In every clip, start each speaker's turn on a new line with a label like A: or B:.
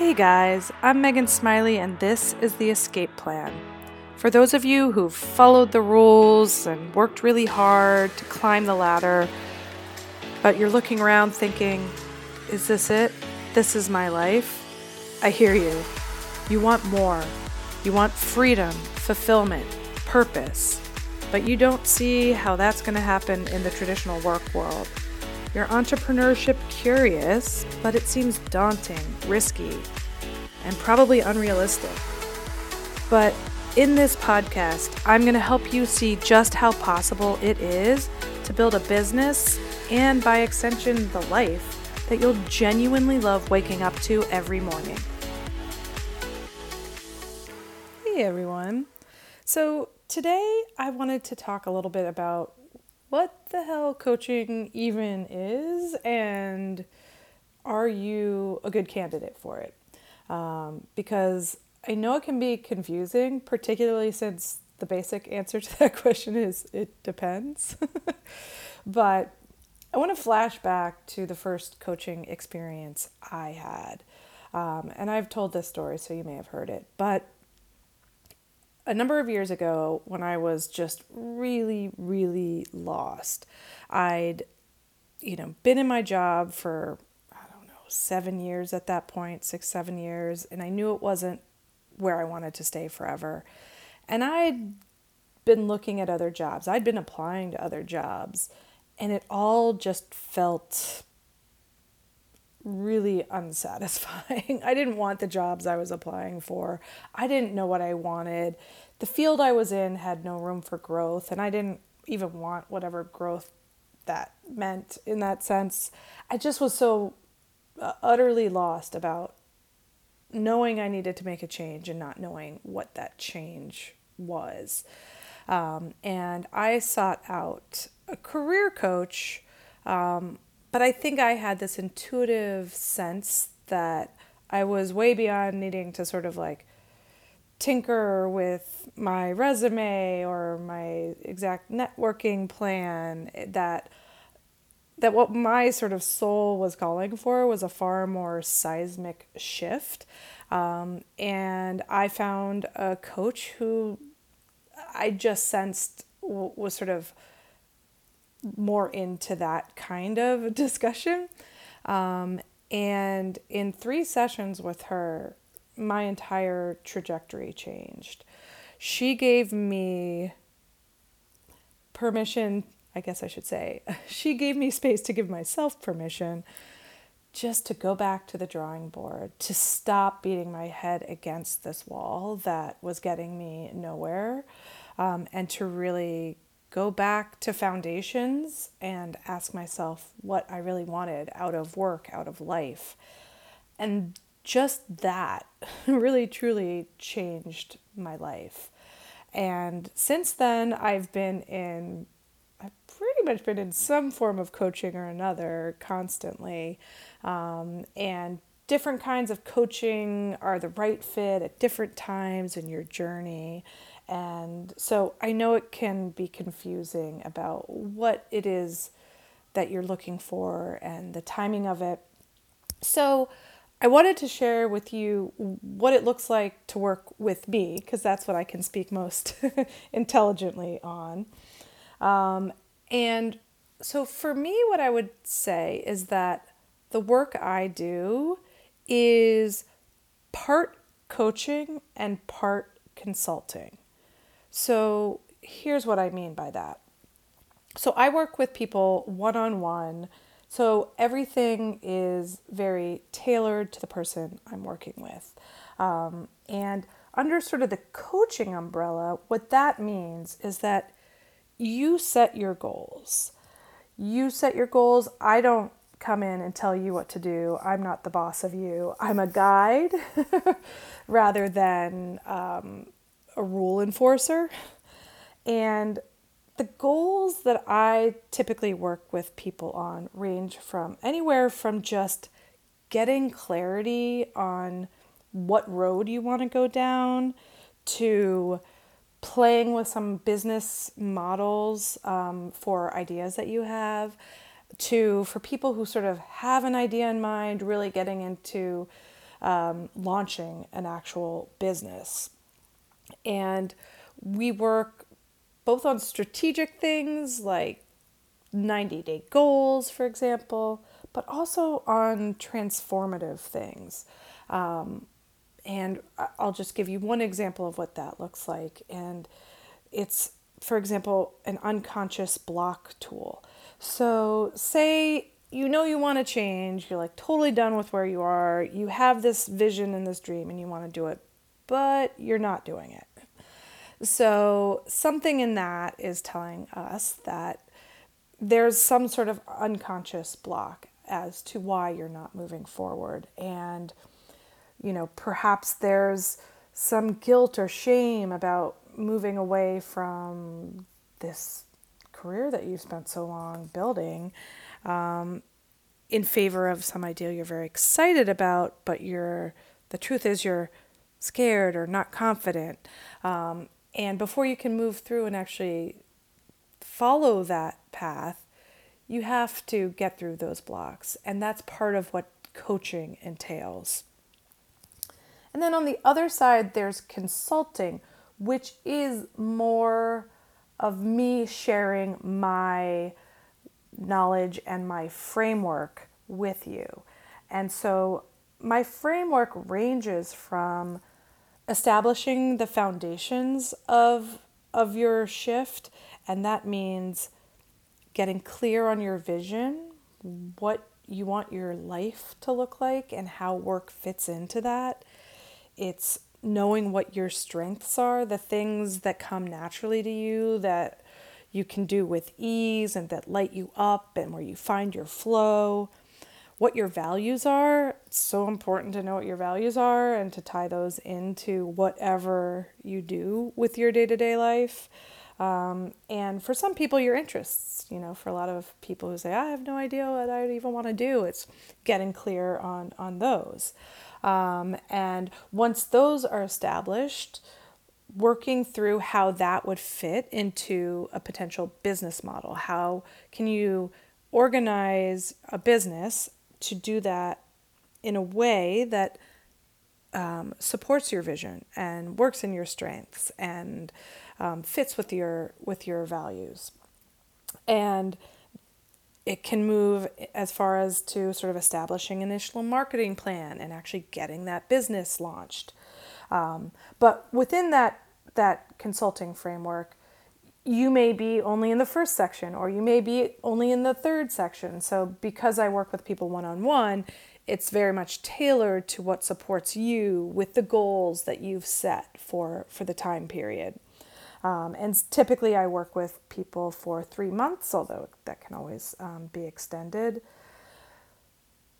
A: Hey guys, I'm Megan Smiley, and this is the Escape Plan. For those of you who've followed the rules and worked really hard to climb the ladder, but you're looking around thinking, is this it? This is my life? I hear you. You want more. You want freedom, fulfillment, purpose. But you don't see how that's going to happen in the traditional work world. You're entrepreneurship curious, but it seems daunting, risky, and probably unrealistic. But in this podcast, I'm going to help you see just how possible it is to build a business and, by extension, the life that you'll genuinely love waking up to every morning. Hey everyone. So, today I wanted to talk a little bit about what the hell coaching even is and are you a good candidate for it? Um, because I know it can be confusing, particularly since the basic answer to that question is it depends. but I want to flash back to the first coaching experience I had. Um, and I've told this story, so you may have heard it. But a number of years ago, when I was just really, really lost, I'd, you know, been in my job for, I don't know, seven years at that point, six, seven years, and I knew it wasn't where I wanted to stay forever. And I'd been looking at other jobs, I'd been applying to other jobs, and it all just felt really unsatisfying. I didn't want the jobs I was applying for. I didn't know what I wanted. The field I was in had no room for growth, and I didn't even want whatever growth that meant in that sense. I just was so uh, utterly lost about knowing I needed to make a change and not knowing what that change was. Um, and I sought out a career coach um, but I think I had this intuitive sense that I was way beyond needing to sort of like tinker with my resume or my exact networking plan that that what my sort of soul was calling for was a far more seismic shift. Um, and i found a coach who i just sensed was sort of more into that kind of discussion. Um, and in three sessions with her, my entire trajectory changed. She gave me permission, I guess I should say, she gave me space to give myself permission just to go back to the drawing board, to stop beating my head against this wall that was getting me nowhere, um, and to really go back to foundations and ask myself what I really wanted out of work, out of life. And just that really truly changed my life. And since then, I've been in, I've pretty much been in some form of coaching or another constantly. Um, and different kinds of coaching are the right fit at different times in your journey. And so I know it can be confusing about what it is that you're looking for and the timing of it. So I wanted to share with you what it looks like to work with me, because that's what I can speak most intelligently on. Um, and so for me, what I would say is that the work I do is part coaching and part consulting. So here's what I mean by that. So I work with people one on one. So everything is very tailored to the person I'm working with. Um, and under sort of the coaching umbrella, what that means is that you set your goals. You set your goals. I don't come in and tell you what to do. I'm not the boss of you. I'm a guide rather than um, a rule enforcer. And the goals that I typically work with people on range from anywhere from just getting clarity on what road you want to go down to playing with some business models um, for ideas that you have to for people who sort of have an idea in mind really getting into um, launching an actual business. And we work both on strategic things like 90 day goals, for example, but also on transformative things. Um, and I'll just give you one example of what that looks like. And it's, for example, an unconscious block tool. So, say you know you want to change, you're like totally done with where you are, you have this vision and this dream, and you want to do it, but you're not doing it. So, something in that is telling us that there's some sort of unconscious block as to why you're not moving forward. And, you know, perhaps there's some guilt or shame about moving away from this career that you've spent so long building um, in favor of some ideal you're very excited about, but you're the truth is you're scared or not confident. Um, and before you can move through and actually follow that path, you have to get through those blocks. And that's part of what coaching entails. And then on the other side, there's consulting, which is more of me sharing my knowledge and my framework with you. And so my framework ranges from establishing the foundations of of your shift and that means getting clear on your vision, what you want your life to look like and how work fits into that. It's knowing what your strengths are, the things that come naturally to you that you can do with ease and that light you up and where you find your flow. What your values are, it's so important to know what your values are and to tie those into whatever you do with your day to day life. Um, and for some people, your interests, you know, for a lot of people who say, I have no idea what I even want to do, it's getting clear on, on those. Um, and once those are established, working through how that would fit into a potential business model. How can you organize a business to do that in a way that um, supports your vision and works in your strengths and um, fits with your with your values, and it can move as far as to sort of establishing an initial marketing plan and actually getting that business launched. Um, but within that that consulting framework, you may be only in the first section or you may be only in the third section. So because I work with people one on one, it's very much tailored to what supports you with the goals that you've set for for the time period. Um, and typically, I work with people for three months, although that can always um, be extended.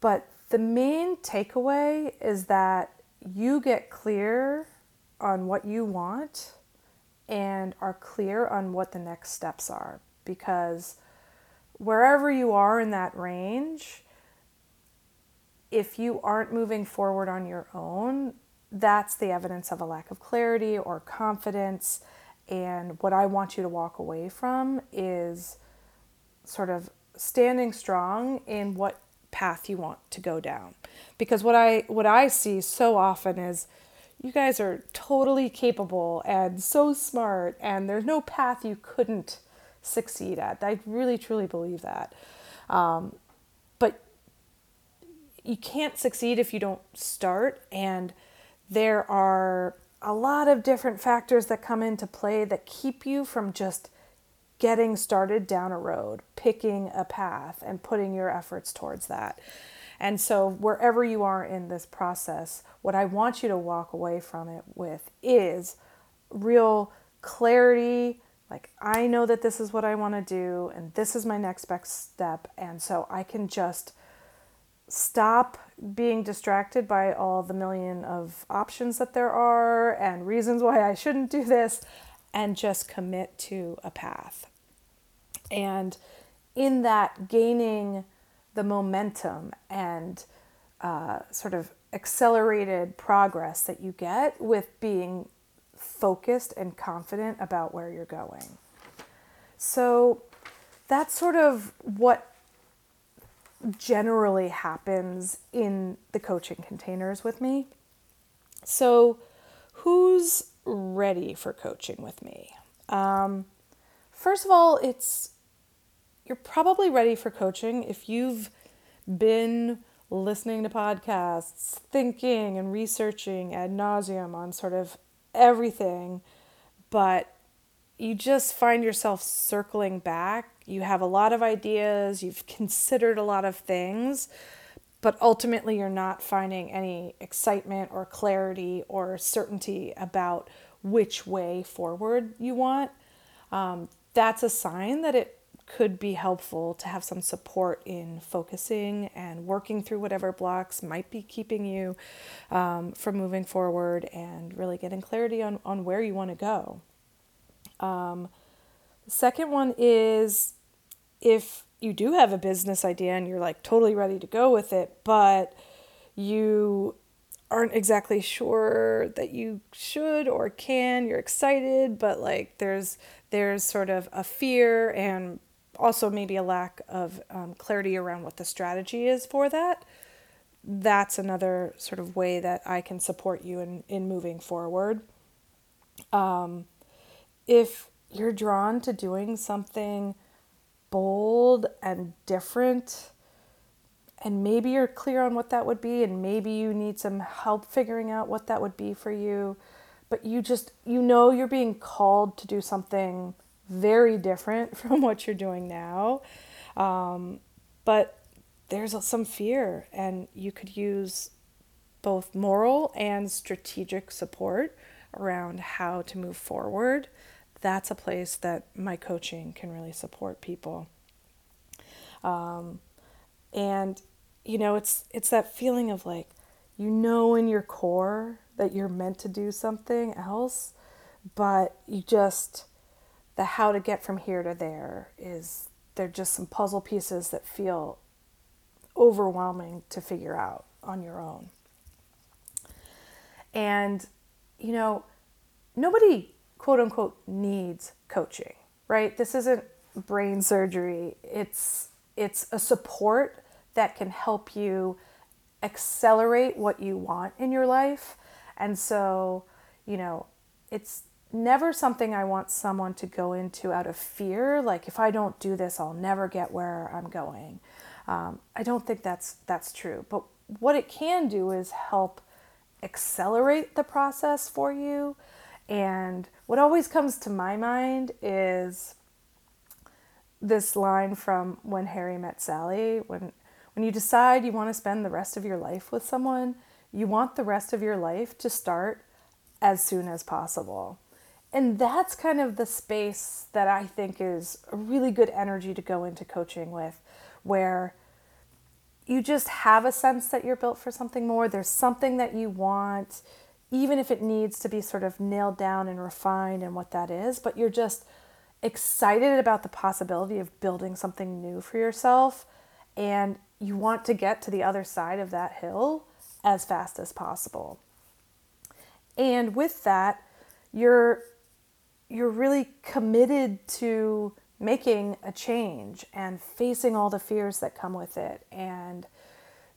A: But the main takeaway is that you get clear on what you want and are clear on what the next steps are. Because wherever you are in that range, if you aren't moving forward on your own, that's the evidence of a lack of clarity or confidence. And what I want you to walk away from is sort of standing strong in what path you want to go down. Because what I what I see so often is you guys are totally capable and so smart, and there's no path you couldn't succeed at. I really, truly believe that. Um, but you can't succeed if you don't start, and there are a lot of different factors that come into play that keep you from just getting started down a road, picking a path, and putting your efforts towards that. And so, wherever you are in this process, what I want you to walk away from it with is real clarity. Like, I know that this is what I want to do, and this is my next best step. And so, I can just stop being distracted by all the million of options that there are and reasons why I shouldn't do this and just commit to a path. And in that, gaining the momentum and uh, sort of accelerated progress that you get with being focused and confident about where you're going. So that's sort of what generally happens in the coaching containers with me. So, who's ready for coaching with me? Um, first of all, it's you're probably ready for coaching if you've been listening to podcasts, thinking and researching ad nauseum on sort of everything, but you just find yourself circling back. You have a lot of ideas, you've considered a lot of things, but ultimately you're not finding any excitement or clarity or certainty about which way forward you want. Um, that's a sign that it could be helpful to have some support in focusing and working through whatever blocks might be keeping you um, from moving forward and really getting clarity on, on where you want to go. Um, the second one is if you do have a business idea and you're like totally ready to go with it, but you aren't exactly sure that you should or can you're excited but like there's there's sort of a fear and also maybe a lack of um, clarity around what the strategy is for that. That's another sort of way that i can support you in, in moving forward. Um, if you're drawn to doing something bold and different and maybe you're clear on what that would be and maybe you need some help figuring out what that would be for you but you just you know you're being called to do something very different from what you're doing now. Um, but there's some fear and you could use both moral and strategic support around how to move forward. That's a place that my coaching can really support people. Um, and you know, it's it's that feeling of like you know in your core that you're meant to do something else, but you just the how to get from here to there is they're just some puzzle pieces that feel overwhelming to figure out on your own. And you know, nobody quote unquote needs coaching, right? This isn't brain surgery. It's it's a support that can help you accelerate what you want in your life. And so, you know, it's never something I want someone to go into out of fear. Like, if I don't do this, I'll never get where I'm going. Um, I don't think that's that's true. But what it can do is help accelerate the process for you. And what always comes to my mind is this line from When Harry Met Sally, when when you decide you want to spend the rest of your life with someone, you want the rest of your life to start as soon as possible. And that's kind of the space that I think is a really good energy to go into coaching with, where you just have a sense that you're built for something more. There's something that you want, even if it needs to be sort of nailed down and refined and what that is, but you're just excited about the possibility of building something new for yourself. And you want to get to the other side of that hill as fast as possible. And with that, you're you're really committed to making a change and facing all the fears that come with it and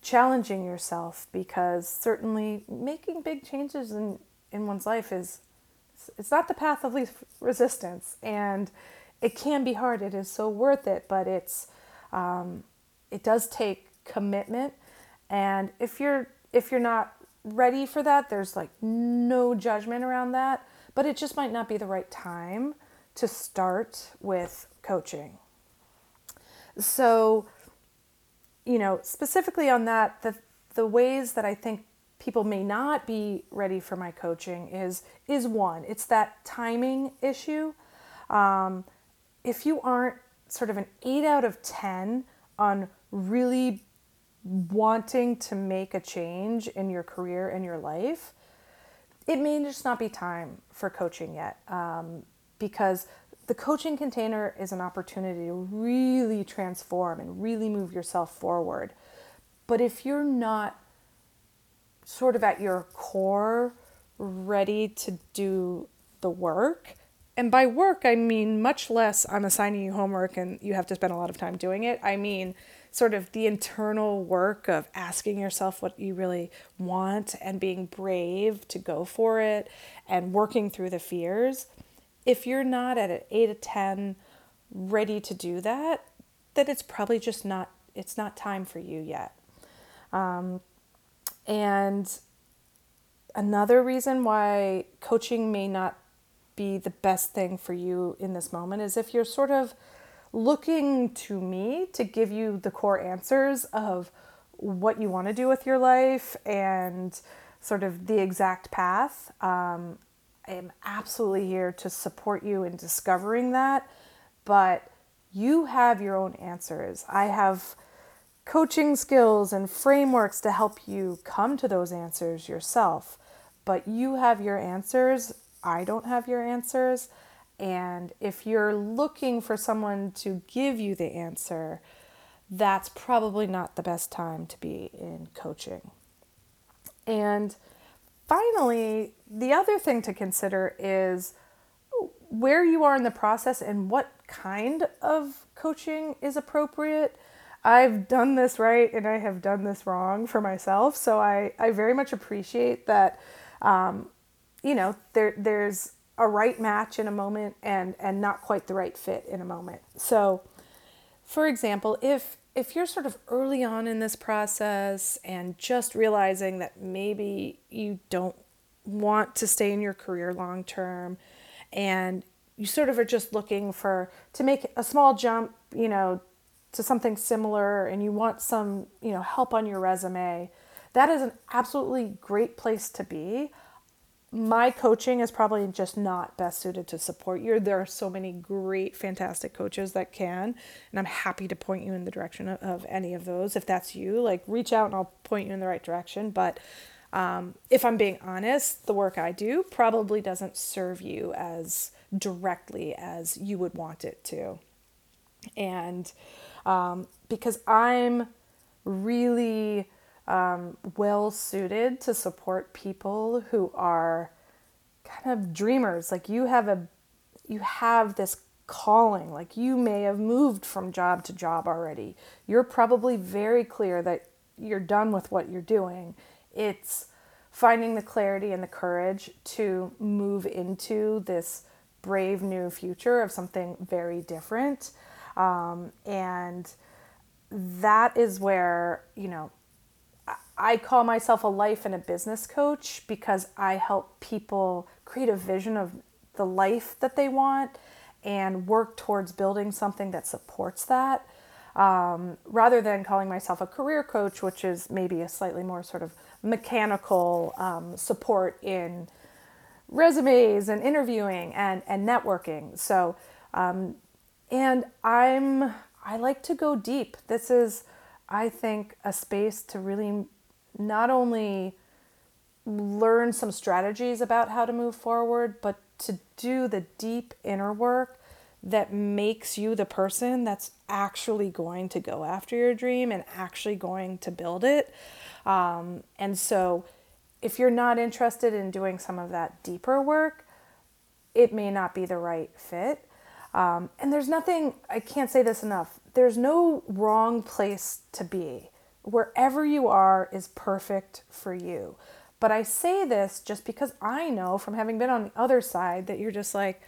A: challenging yourself because certainly making big changes in, in one's life is it's not the path of least resistance and it can be hard. It is so worth it but it's um, it does take commitment. And if you're if you're not ready for that there's like no judgment around that but it just might not be the right time to start with coaching. So you know specifically on that the the ways that i think people may not be ready for my coaching is is one it's that timing issue. Um, if you aren't sort of an 8 out of 10 on really wanting to make a change in your career and your life, it may just not be time for coaching yet um, because the coaching container is an opportunity to really transform and really move yourself forward. But if you're not sort of at your core ready to do the work and by work, I mean much less I'm assigning you homework and you have to spend a lot of time doing it. I mean, sort of the internal work of asking yourself what you really want and being brave to go for it and working through the fears. If you're not at an 8 to 10 ready to do that, then it's probably just not it's not time for you yet. Um, and another reason why coaching may not be the best thing for you in this moment is if you're sort of looking to me to give you the core answers of what you want to do with your life and sort of the exact path. Um, I am absolutely here to support you in discovering that, but you have your own answers. I have coaching skills and frameworks to help you come to those answers yourself, but you have your answers. I don't have your answers. And if you're looking for someone to give you the answer, that's probably not the best time to be in coaching. And finally, the other thing to consider is where you are in the process and what kind of coaching is appropriate. I've done this right and I have done this wrong for myself. So I, I very much appreciate that, um, you know, there, there's a right match in a moment and and not quite the right fit in a moment. So, for example, if if you're sort of early on in this process and just realizing that maybe you don't want to stay in your career long term and you sort of are just looking for to make a small jump, you know, to something similar and you want some, you know, help on your resume, that is an absolutely great place to be my coaching is probably just not best suited to support you. There are so many great, fantastic coaches that can, and I'm happy to point you in the direction of, of any of those. If that's you, like reach out and I'll point you in the right direction. But um, if I'm being honest, the work I do probably doesn't serve you as directly as you would want it to. And um, because I'm really um, well suited to support people who are kind of dreamers. Like you have a, you have this calling. Like you may have moved from job to job already. You're probably very clear that you're done with what you're doing. It's finding the clarity and the courage to move into this brave new future of something very different. Um, and that is where, you know, I call myself a life and a business coach because I help people create a vision of the life that they want and work towards building something that supports that. Um, rather than calling myself a career coach, which is maybe a slightly more sort of mechanical um, support in resumes and interviewing and, and networking. So, um, and I'm, I like to go deep. This is, I think, a space to really not only learn some strategies about how to move forward, but to do the deep inner work that makes you the person that's actually going to go after your dream and actually going to build it. Um, and so, if you're not interested in doing some of that deeper work, it may not be the right fit. Um, and there's nothing, I can't say this enough, there's no wrong place to be wherever you are is perfect for you. But I say this just because I know from having been on the other side that you're just like,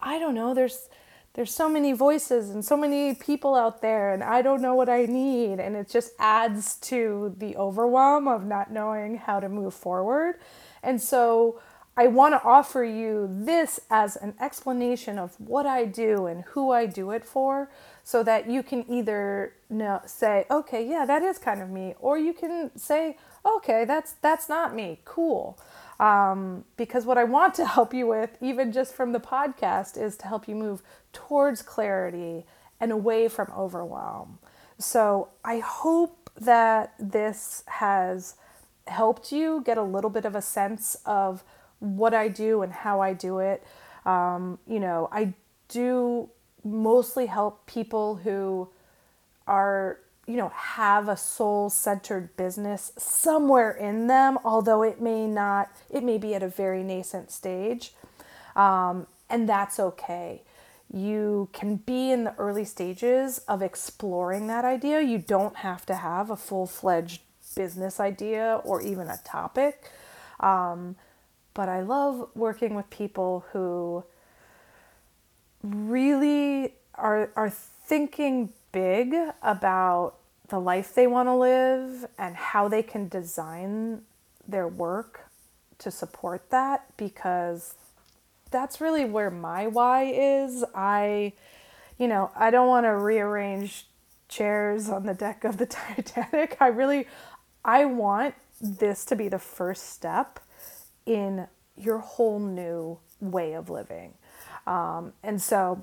A: I don't know, there's there's so many voices and so many people out there and I don't know what I need and it just adds to the overwhelm of not knowing how to move forward. And so I want to offer you this as an explanation of what I do and who I do it for so that you can either know, say, okay, yeah, that is kind of me, or you can say, okay, that's that's not me. Cool. Um, because what I want to help you with, even just from the podcast, is to help you move towards clarity and away from overwhelm. So I hope that this has helped you get a little bit of a sense of what I do and how I do it. Um, you know, I do mostly help people who are you know have a soul centered business somewhere in them although it may not it may be at a very nascent stage um, and that's okay. You can be in the early stages of exploring that idea. You don't have to have a full fledged business idea or even a topic. Um, but I love working with people who really are, are thinking big about the life they want to live and how they can design their work to support that because that's really where my why is. I, you know, I don't want to rearrange chairs on the deck of the Titanic. I really, I want this to be the first step in your whole new way of living. Um, and so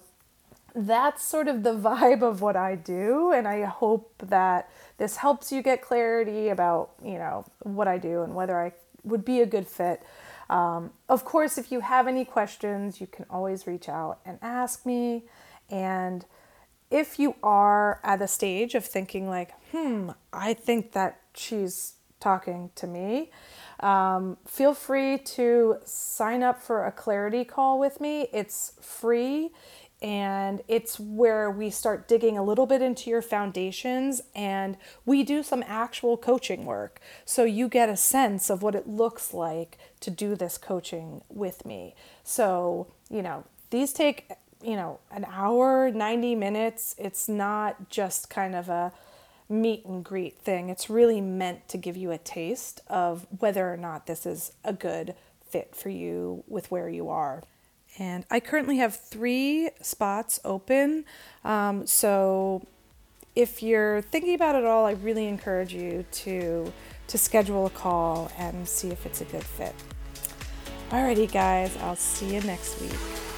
A: that's sort of the vibe of what I do. And I hope that this helps you get clarity about, you know, what I do and whether I would be a good fit. Um, of course, if you have any questions, you can always reach out and ask me. And if you are at a stage of thinking, like, hmm, I think that she's talking to me, um, feel free to sign up for a clarity call with me. It's free and it's where we start digging a little bit into your foundations and we do some actual coaching work. So you get a sense of what it looks like to do this coaching with me. So you know these take you know an hour 90 minutes. It's not just kind of a meet and greet thing it's really meant to give you a taste of whether or not this is a good fit for you with where you are and I currently have three spots open. Um, so if you're thinking about it all, I really encourage you to to schedule a call and see if it's a good fit. Alrighty, guys, I'll see you next week.